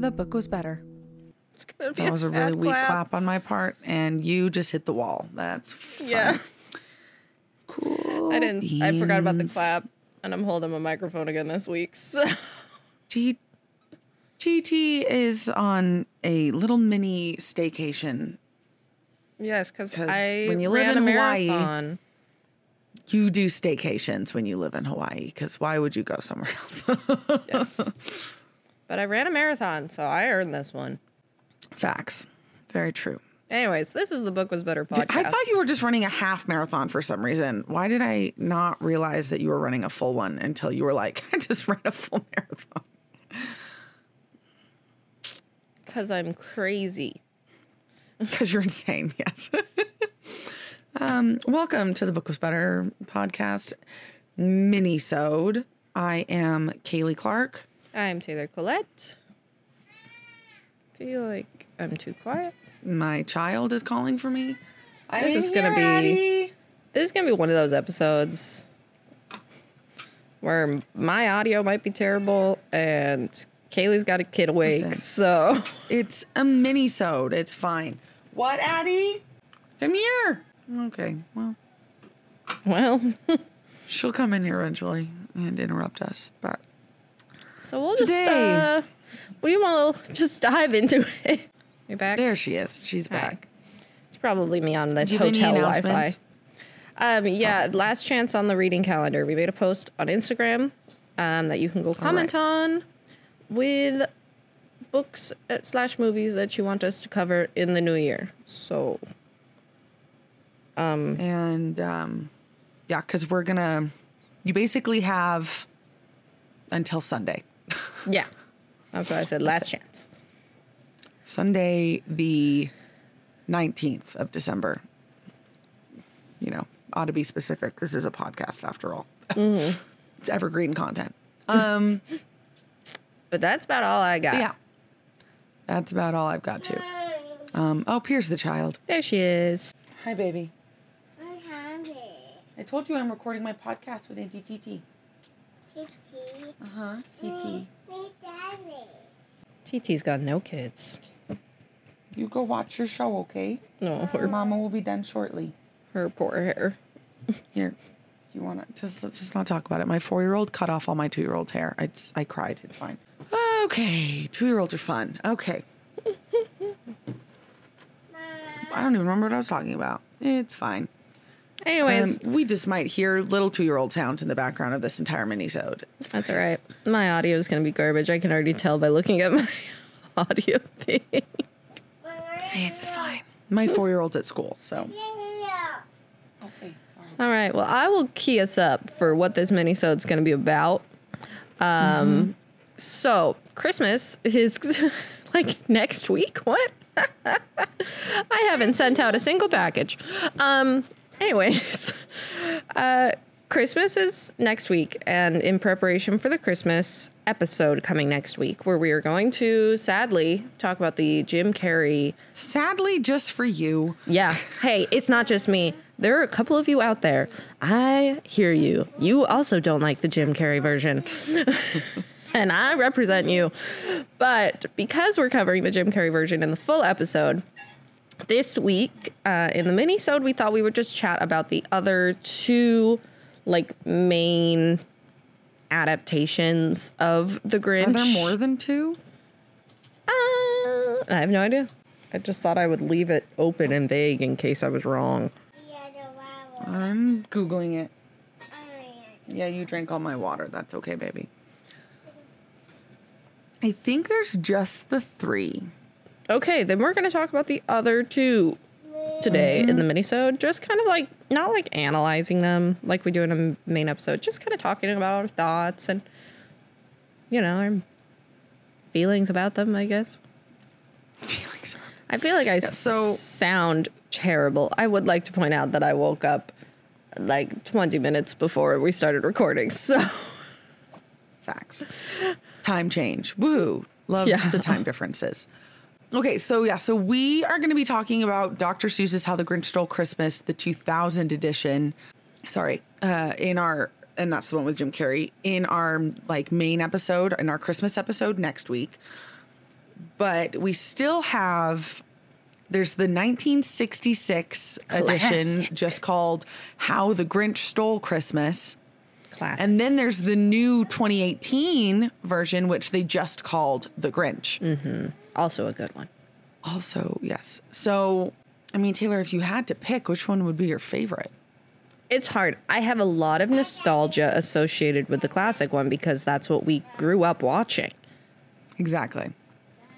The book was better. It's gonna be That was a really sad weak clap. on my part, and you just hit the wall. That's fun. Yeah. cool. I didn't. I forgot about the clap, and I'm holding my microphone again this week. So T- TT is on a little mini staycation. Yes, because I when you live in Hawaii-. You do staycations when you live in Hawaii, because why would you go somewhere else? Yes. but I ran a marathon, so I earned this one. Facts. Very true. Anyways, this is the book was better podcast. I thought you were just running a half marathon for some reason. Why did I not realize that you were running a full one until you were like, I just ran a full marathon? because I'm crazy. Because you're insane, yes. um, welcome to the Book Was Better podcast mini-sode. I am Kaley Clark. I'm Taylor Collette. Feel like I'm too quiet. My child is calling for me. I This is gonna be- Addie. This is gonna be one of those episodes where my audio might be terrible and Kaley's got a kid awake. Listen. So It's a mini-sode. It's fine. What, Addie? Come here. Okay, well, well, she'll come in here eventually and interrupt us. But so we'll just Today- uh, what do you want to just dive into it? You're back? there she is. She's Hi. back. It's probably me on this Do you have any hotel Wi-Fi. Um, yeah, last chance on the reading calendar. We made a post on Instagram um, that you can go comment on with books uh, slash movies that you want us to cover in the new year. So um, And um, yeah, because we're gonna. You basically have until Sunday. yeah, that's what I said. Last chance. Sunday, the nineteenth of December. You know, ought to be specific. This is a podcast after all. it's evergreen content. Um, But that's about all I got. yeah, that's about all I've got to. Um, oh, Pierce the child. There she is. Hi, baby. I'm hungry. I told you I'm recording my podcast with Auntie TT. Kitty. Uh huh. TT. Me, daddy. TT's got no kids. You go watch your show, okay? No, her, Mama will be done shortly. her poor hair. Here, you want to just let's just not talk about it. My four-year-old cut off all my two-year-old's hair. I I cried. It's fine. Okay, two-year-olds are fun. Okay, I don't even remember what I was talking about. It's fine. Anyways, Um, we just might hear little two-year-old sounds in the background of this entire mini-sode. that's all right. My audio is going to be garbage. I can already tell by looking at my audio thing. It's fine. My four-year-old's at school, so. Okay. All right. Well, I will key us up for what this mini-sode is going to be about. Um, so Christmas is like next week. What? I haven't sent out a single package. Um, anyways, uh, Christmas is next week, and in preparation for the Christmas episode coming next week, where we are going to sadly talk about the Jim Carrey Sadly, just for you, yeah. Hey, it's not just me. There are a couple of you out there. I hear you. You also don't like the Jim Carrey version. and I represent you. But because we're covering the Jim Carrey version in the full episode, this week uh, in the mini-sode, we thought we would just chat about the other two like main adaptations of the Grinch. are there more than two? Uh, I have no idea. I just thought I would leave it open and vague in case I was wrong. I'm googling it. Oh, Yeah, you drank all my water. That's okay, baby. I think there's just the three. Okay, then we're going to talk about the other two today in the mm-hmm. minisode. Just kind of like not like analyzing them like we do in a main episode. Just kind of talking about our thoughts and you know our feelings about them. I guess. Feelings. I feel like I so- sound terrible. I would like to point out that I woke up like 20 minutes before we started recording. So Facts. Time change. Woo. Love Yeah. the time differences. Okay, so yeah, so we are going to be talking about Dr. Seuss's How the Grinch Stole Christmas, the 2000 edition. Sorry, uh, in our and that's the one with Jim Carrey in our like main episode in our Christmas episode next week. But we still have there's the 1966 edition just called How the Grinch Stole Christmas. Classic. And then there's the new 2018 version, which they just called The Grinch. Mm-hmm. also a good one. Also, yes. So, I mean, Taylor, if you had to pick, which one would be your favorite? It's hard. I have a lot of nostalgia associated with the classic one because that's what we grew up watching. Exactly.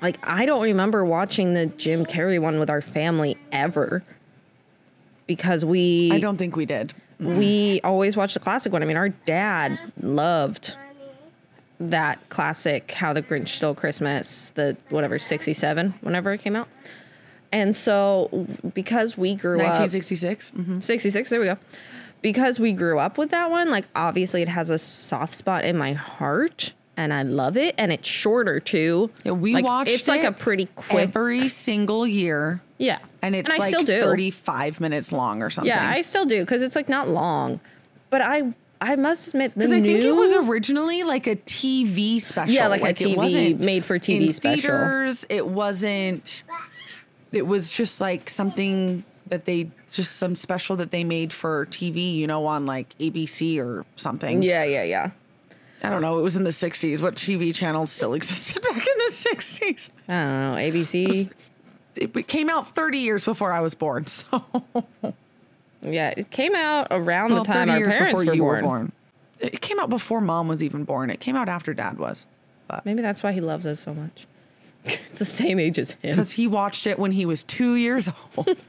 Like I don't remember watching the Jim Carrey one with our family ever. Because we I don't think we did. We always watched the classic one. I mean, our dad loved that classic How the Grinch Stole Christmas, the whatever 67 whenever it came out. And so because we grew up 1966. Mhm. 66 there we go because we grew up with that one like obviously it has a soft spot in my heart and i love it and it's shorter too Yeah, we Like, watched it's like a pretty quick every single year, yeah and it's I like still do. 35 minutes long or something. yeah i still do because it's like not long but i i must admit Because I think it was originally like a TV special. Yeah, like a it TV wasn't made for TV in special. Theaters, it wasn't. It was just like something that they just some special that they made for TV. You know, on like ABC or something. yeah yeah yeah I don't know. It was in the 60s. What TV channels still existed back in the 60s? i don't know abc It came out 30 years before I was born. So, yeah it came out around well, the time 30 our years parents before were you born. were born. It came out before mom was even born. It came out after dad was. But maybe that's why he loves us so much it's the same age as him because he watched it when he was two years old.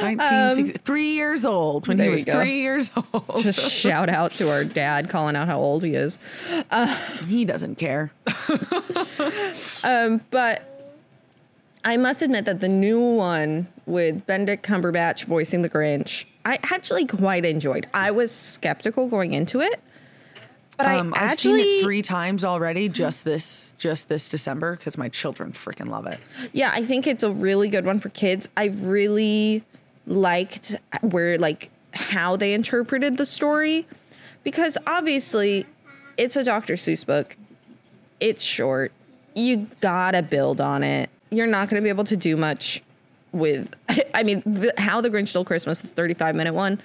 1960, three years old when he Um, was three years old. just shout out to our dad calling out how old he is he doesn't care. But I must admit that the new one with Benedict Cumberbatch voicing the Grinch, I actually quite enjoyed. I was skeptical going into it, but Um, I I've seen it three times already. Just this, just this December because my children freaking love it. yeah, I think it's a really good one for kids. I really liked where like how they interpreted the story because obviously it's a Dr. Seuss book. It's short. You gotta build on it. You're not gonna be able to do much with. I mean, the, how the Grinch Stole Christmas, the 35 minute one.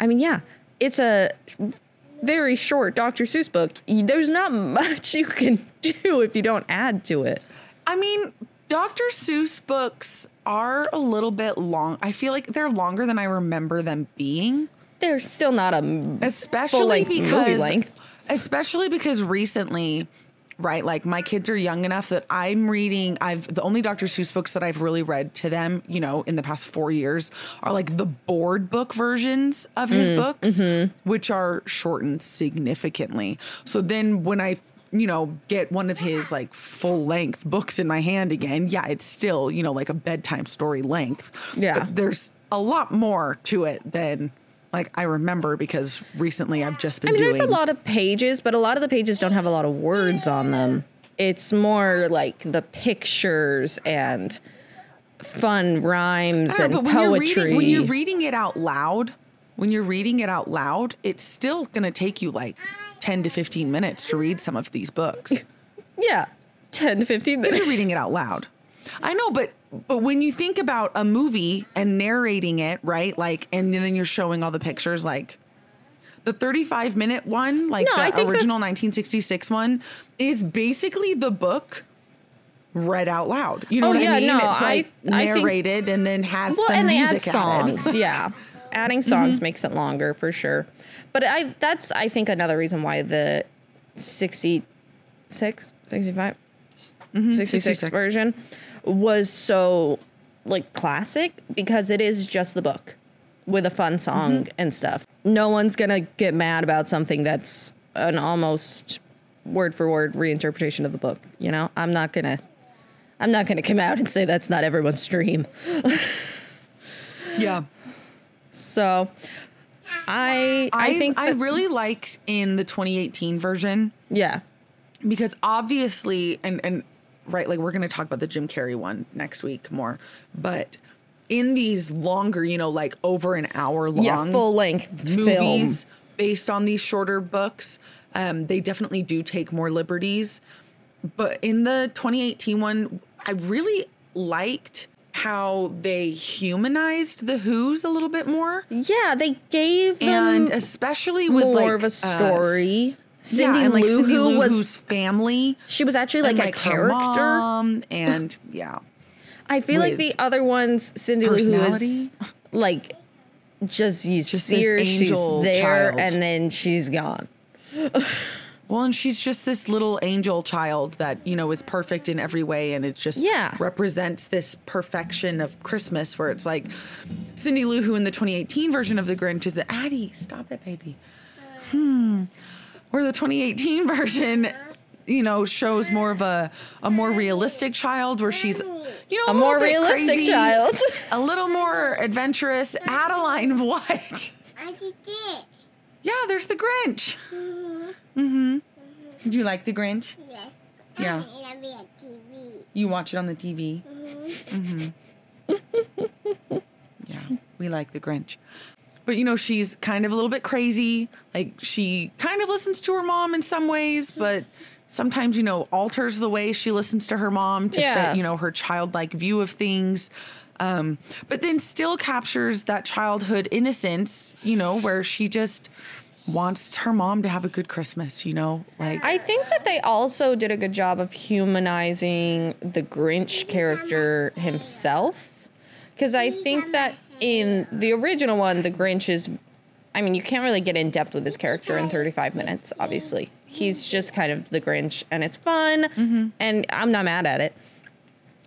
I mean, yeah, it's a very short Dr. Seuss book. There's not much you can do if you don't add to it. I mean, Dr. Seuss books are a little bit long. I feel like they're longer than I remember them being, They're still not a especially full-length movie because, length. especially because recently, right? Like my kids are young enough that I'm reading. I've the only Dr. Seuss books that I've really read to them, you know, in the past four years are like the board book versions of his Mm, books, mm-hmm. which are shortened significantly. So then when I you know, get one of his like full length books in my hand again. Yeah, it's still, you know, like a bedtime story length. Yeah. But there's a lot more to it than like I remember because recently I've just been I mean, doing there's a lot of pages, but a lot of the pages don't have a lot of words on them. It's more like the pictures and fun rhymes I and know, but when poetry. you're reading when you're reading it out loud, when you're reading it out loud, it's still gonna take you like 10 to 15 minutes to read some of these books. yeah, ten to fifteen Because minutes. you're reading it out loud. I know, but but when you think about a movie and narrating it, right? Like, and then you're showing all the pictures, like the 35 minute one, like No, the think the- original 1966 one, is basically the book read out loud. You know Oh, what yeah, I mean? no, it's I- like I think- narrated and then has Well, some and they add music added. songs. yeah, adding songs mm-hmm. makes it longer for sure. But I that's I think another reason why the 66, 65, mm-hmm. 66, 66. version was so like classic because it is just the book with a fun song mm-hmm. and stuff. No one's gonna get mad about something that's an almost word for word reinterpretation of the book. You know, I'm not gonna. I'm not to come out and say that's not everyone's dream. Yeah. So I I, I, think I really liked in the 2018 version yeah. because obviously and and right? Like we're going to talk about the Jim Carrey one next week more, but in these longer, you know, like over an hour long Yeah, full length movies film. based on these shorter books, um, they definitely do take more liberties. But in the 2018 one, I really liked how they humanized the Who's a little bit more Yeah, they gave them and especially with more like of a uh, story. s- Cindy yeah, and like Lou Cindy Who Lou was- Who's family, she was actually like, and, a character. and yeah, I feel like the other ones, Cindy Lou Who is like just you Just see her, she's there, child. and then she's gone. well, and she's just this little angel child that you know is perfect in every way, and it just Yeah. represents this perfection of Christmas, where it's like Cindy Lou Who in the 2018 version of the Grinch is Addie, stop it, baby. Hmm. Where the 2018 version, you know, shows more of a a more realistic child, where she's you know A little more bit realistic crazy, child. a little more adventurous. Adeline, what? I did. Yeah, there's the Grinch. Mm-hmm. Do you like the Grinch? Yes. Yeah. I'm gonna be on TV. You watch it on the TV. Mm-hmm. yeah, we like the Grinch. But you know, she's kind of a little bit crazy. Like she kind of listens to her mom in some ways, but sometimes you know alters the way she listens to her mom to Yeah. fit you know her childlike view of things. Um, but then still captures that childhood innocence, you know, where she just wants her mom to have a good Christmas, you know, like I think that they also did a good job of humanizing the Grinch character himself. Because I think that in the original one, the Grinch is, I mean, you can't really get in depth with his character in 35 minutes, obviously. He's just kind of the Grinch, and it's fun, mm-hmm. and I'm not mad at it.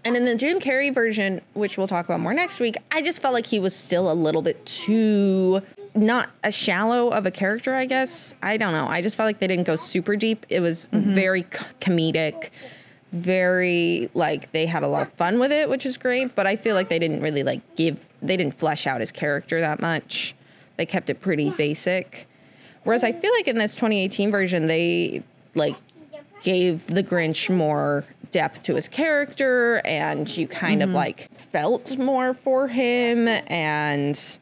And in the Jim Carrey version, which we'll talk about more next week, I just felt like he was still a little bit too not a shallow of a character, I guess. I don't know. I just felt like they didn't go super deep. It was mm-hmm. very c- comedic, very like they had a lot of fun with it, which is great, but I feel like they didn't really like give they didn't flesh out his character that much. They kept it pretty basic. Whereas I feel like in this 2018 version they like gave the Grinch more depth to his character and you kind of mm-hmm. like felt more for him and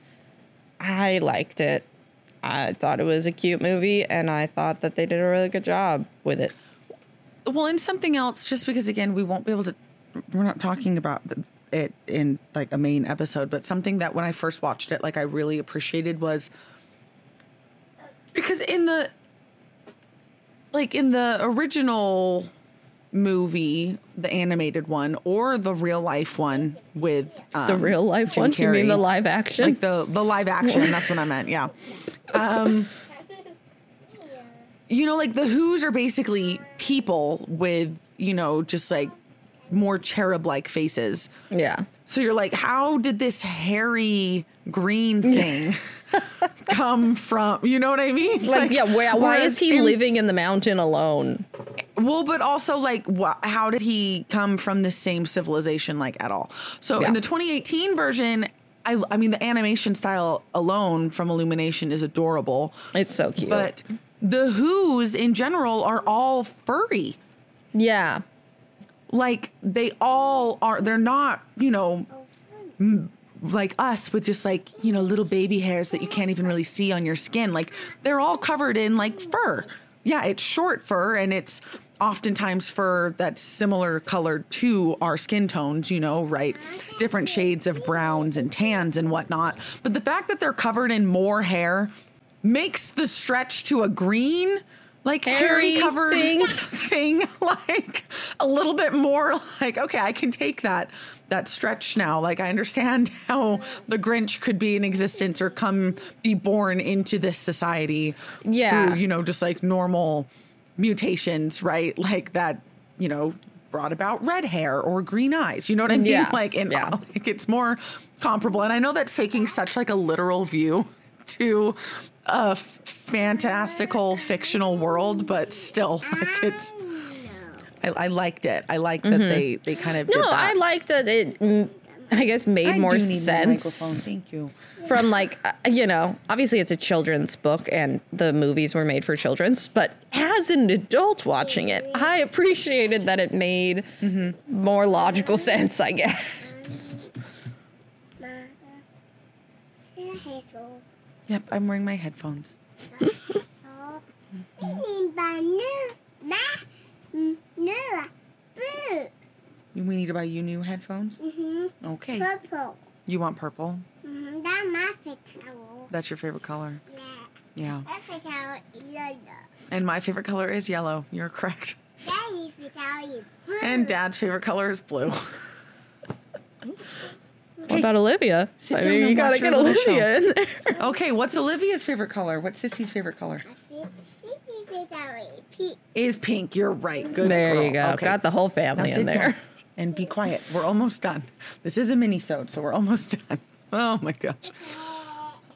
I liked it. I thought it was a cute movie and I thought that they did a really good job with it. Well, and something else, just because again, we won't be able to, we're not talking about it in like a main episode, but something that when I first watched it, like I really appreciated was because in the, like in the original movie, the animated one, or the real life one with um, The real life Jim one? You mean the live action? like the the live action. that's what I meant. Yeah. Um, you know, like the Who's are basically people with you know just like more cherub like faces. yeah. So you're like, how did this hairy green thing come from? You know what I mean? Like, yeah, why, why is he in- living in the mountain alone? Well, but also like, wh- how did he come from the same civilization like at all? So Yeah. in the 2018 version, I, I mean, the animation style alone from Illumination is adorable, It's so cute. but the Who's in general are all furry. yeah. Like they all are. They're not, you know, m- like us with just like you know little baby hairs that you can't even really see on your skin. Like they're all covered in like fur. Yeah, it's short fur and it's oftentimes fur that's similar color to our skin tones, you know, right? Different shades of browns and tans and whatnot. But the fact that they're covered in more hair makes the stretch to a green, like hairy covered thing. thing like a little bit more like okay i can take that that stretch now like i understand how the grinch could be in existence or come be born into this society Yeah. through you know just like normal mutations right like that you know brought about red hair or green eyes you know what i mean Yeah. like and Yeah. like it's more comparable and i know that's taking such like a literal view to a f- fantastical fictional world but still like it's I, I liked it. I liked that they they kind of did Mm-hmm. No. I like that it mm, I guess made I more do need a microphone. sense Thank you. from like uh, you know obviously it's a children's book and the movies were made for children's but as an adult watching it i appreciated that it made more logical sense i guess Ma. Your headphones. Yep, I'm wearing my headphones. Oh. Ini banu. Ma. Mm, No. Blue. We need to buy you new headphones. Mm-hmm. Okay. Purple. You want purple? Mhm. That's my favorite color. That's your favorite color. Yeah. Yeah. My favorite color is yellow. And my favorite color is yellow. You're correct. Daddy's favorite color is blue. And dad's favorite color is blue. what about olivia Sit i down mean you gotta get little olivia in there Okay, what's Olivia's favorite color? What's Sissy's favorite color? Sissy's favorite color is pink. Is pink. You're right. Good There you girl. go. Got the whole family Now in there. down And be quiet. We're almost done. This is a mini-sode, so we're almost done. Oh my gosh.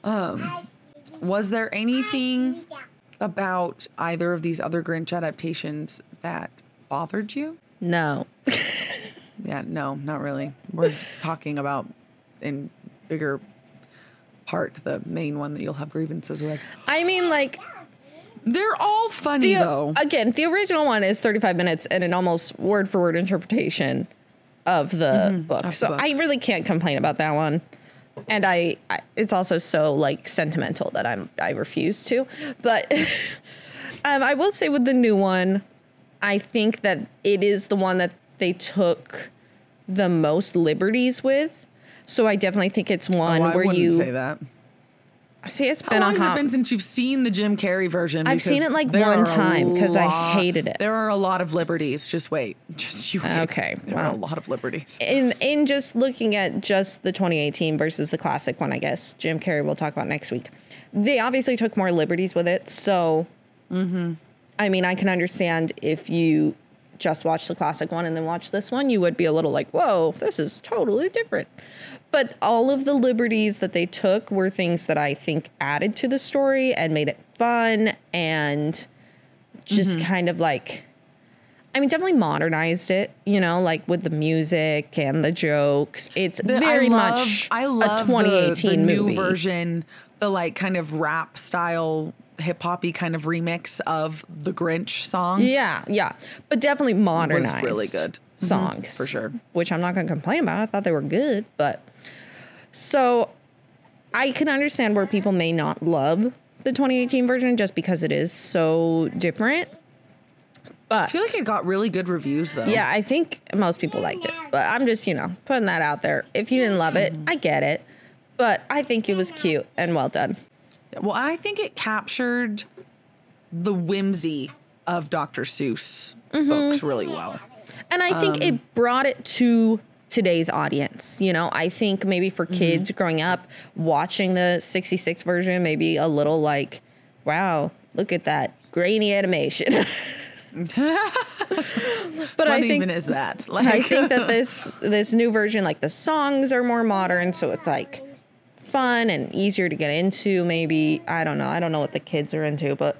Um, was there anything about either of these other Grinch adaptations that bothered you? no Yeah, no, not really. We're talking about in bigger part the main one that you'll have grievances with. i mean like They're all funny the, though. again the original one is 35 minutes and an almost word for word interpretation of the book Mm-hmm. of the so book. i really can't complain about that one and I, I it's also so like sentimental that i'm i refuse to but um, i will say with the new one i think that it is the one that they took the most liberties with so i definitely think it's oh, one Oh, where you say that. see it's How been long on has it been since you've seen the Jim Carrey version? I've seen Because it, like, one a time 'cause I hated it. There are a lot of liberties. Just wait. Just you wait. Okay, There are a lot of liberties. in in just looking at just the 2018 versus the classic one, I guess Jim Carrey we'll talk about next week. They obviously took more liberties with it, so mm-hmm. I mean, I can understand if you just watch the classic one and then watch this one, you would be a little like, "Whoa, this is totally different." But all of the liberties that they took were things that I think added to the story and made it fun and just kind of like I mean, definitely modernized it, you know, like with the music and the jokes. It's The- very I love, much I love a 2018 the, the new version, the like kind of rap style, hip hoppy kind of remix of the Grinch song. Yeah, yeah, but definitely modernized. really good. Mhm, songs for sure. Which I'm not going to complain about. I thought they were good, but so I can understand where people may not love the 2018 version just because it is so different. But I feel like it got really good reviews though. Yeah, I think most people liked it. But I'm just, you know, putting that out there. If you didn't love it, I get it. But I think it was cute and well done. Well, I think it captured the whimsy of Dr. Seuss Mm-hmm. books really well. And I think it brought it to today's audience. You know, I think maybe for mm-hmm. kids growing up, watching the 66 version, maybe a little like, wow, look at that grainy animation. but What I think even is that? Like, I think that this this new version, like the songs are more modern, so it's like fun and easier to get into. Maybe I don't know. I don't know what the kids are into, but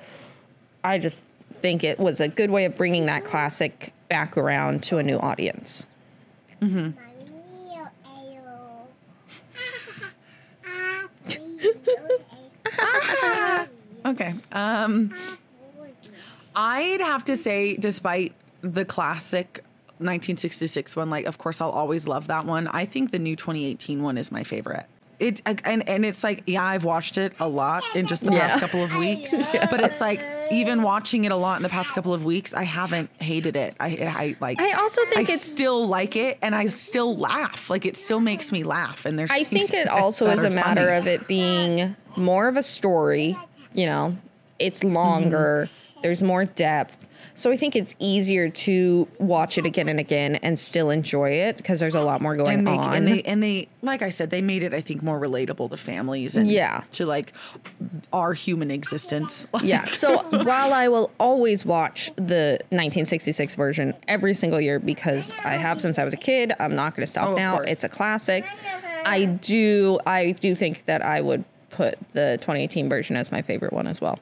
I just think it was a good way of bringing that classic back around to a new audience. Mario, ayo. Ah, okay. Um, I'd have to say, despite the classic 1966 one, like, of course, I'll always love that one. I think the new 2018 one is my favorite. It and and it's like yeah, I've watched it a lot in just the past Yeah. couple of weeks, but it's like even watching it a lot in the past couple of weeks, I haven't hated it. I I like. I also think I it's- still like it, and I still laugh. Like it still makes me laugh. And there's I think it also is a matter funny. of it being more of a story. You know, it's longer. Mm-hmm. There's more depth. So I think it's easier to watch it again and again and still enjoy it because there's a lot more going and they on. and they and they like I said, they made it I think more relatable to families and Yeah. to like our human existence. yeah. So while I will always watch the 1966 version every single year because I have since I was a kid, I'm not going to stop Oh, now. course. It's a classic. I do I do think that I would put the 2018 version as my favorite one as well.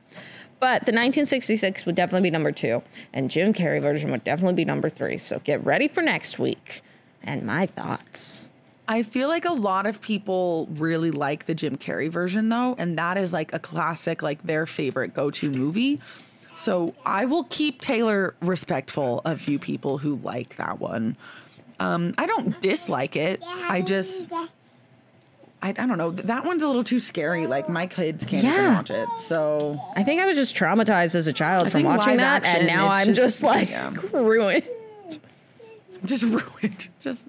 But the 1966 would definitely be number 2 and Jim Carrey version would definitely be number 3. So get ready for next week and my thoughts. I feel like a lot of people really like the Jim Carrey version though, and that is like a classic, like their favorite go-to movie. So I will keep Taylor respectful of you people who like that one. Um, I don't dislike it. I just, I, I don't know. That one's a little too scary. Like my kids can't even watch it. So I think I was just traumatized as a child I from watching that, action, and now I'm just- just, like yeah. ruined. just ruined. Just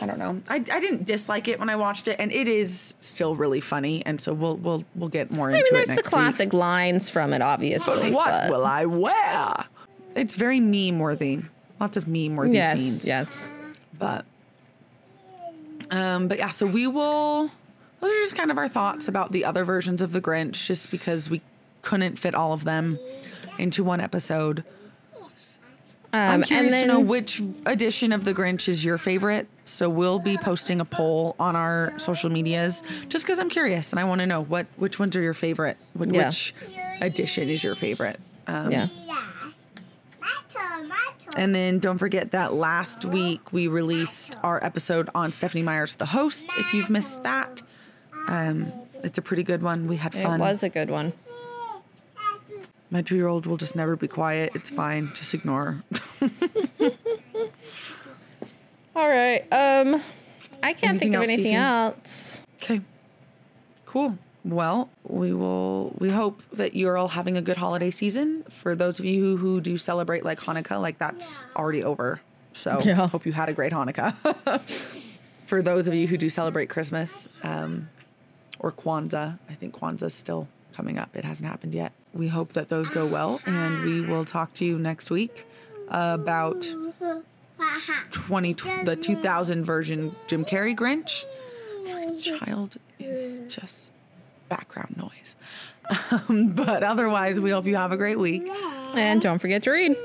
I don't know. I, I didn't dislike it when I watched it, and it is still really funny. And so we'll we'll we'll get more I into mean, it there's the classic lines from it, obviously. week. What but- will I wear? It's very meme worthy. Lots of meme worthy Yes, scenes. yes. But um, but yeah. So we will. Those are just kind of our thoughts about the other versions of the Grinch, just because we couldn't fit all of them into one episode. I'm Um, curious and to know then- which edition of the Grinch is your favorite. So we'll be posting a poll on our social medias, just because I'm curious and I want to know what which ones are your favorite. Wh- Yeah. Which edition is your favorite? Um, yeah. Yeah. My turn, my turn. And then don't forget that last week we released our episode on Stephenie Meyers, the host. If you've missed that, um, it's a pretty good one. We had fun. It was a good one. My two-year-old will just never be quiet. It's fine. Just ignore. her. All right. Um, I can't Anything think of anything else. Okay. Cool. Well, we will we hope that you're all having a good holiday season. For those of you who do celebrate like Hanukkah, like that's already over. So Yeah. hope you had a great Hanukkah. For those of you who do celebrate Christmas, um, or Kwanzaa, I think Kwanzaa's still coming up. It hasn't happened yet. We hope that those go well, and we will talk to you next week about 20 the 2000 version Jim Carrey Grinch. Your child is just background noise. Um, but otherwise, we hope you have a great week. And don't forget to read.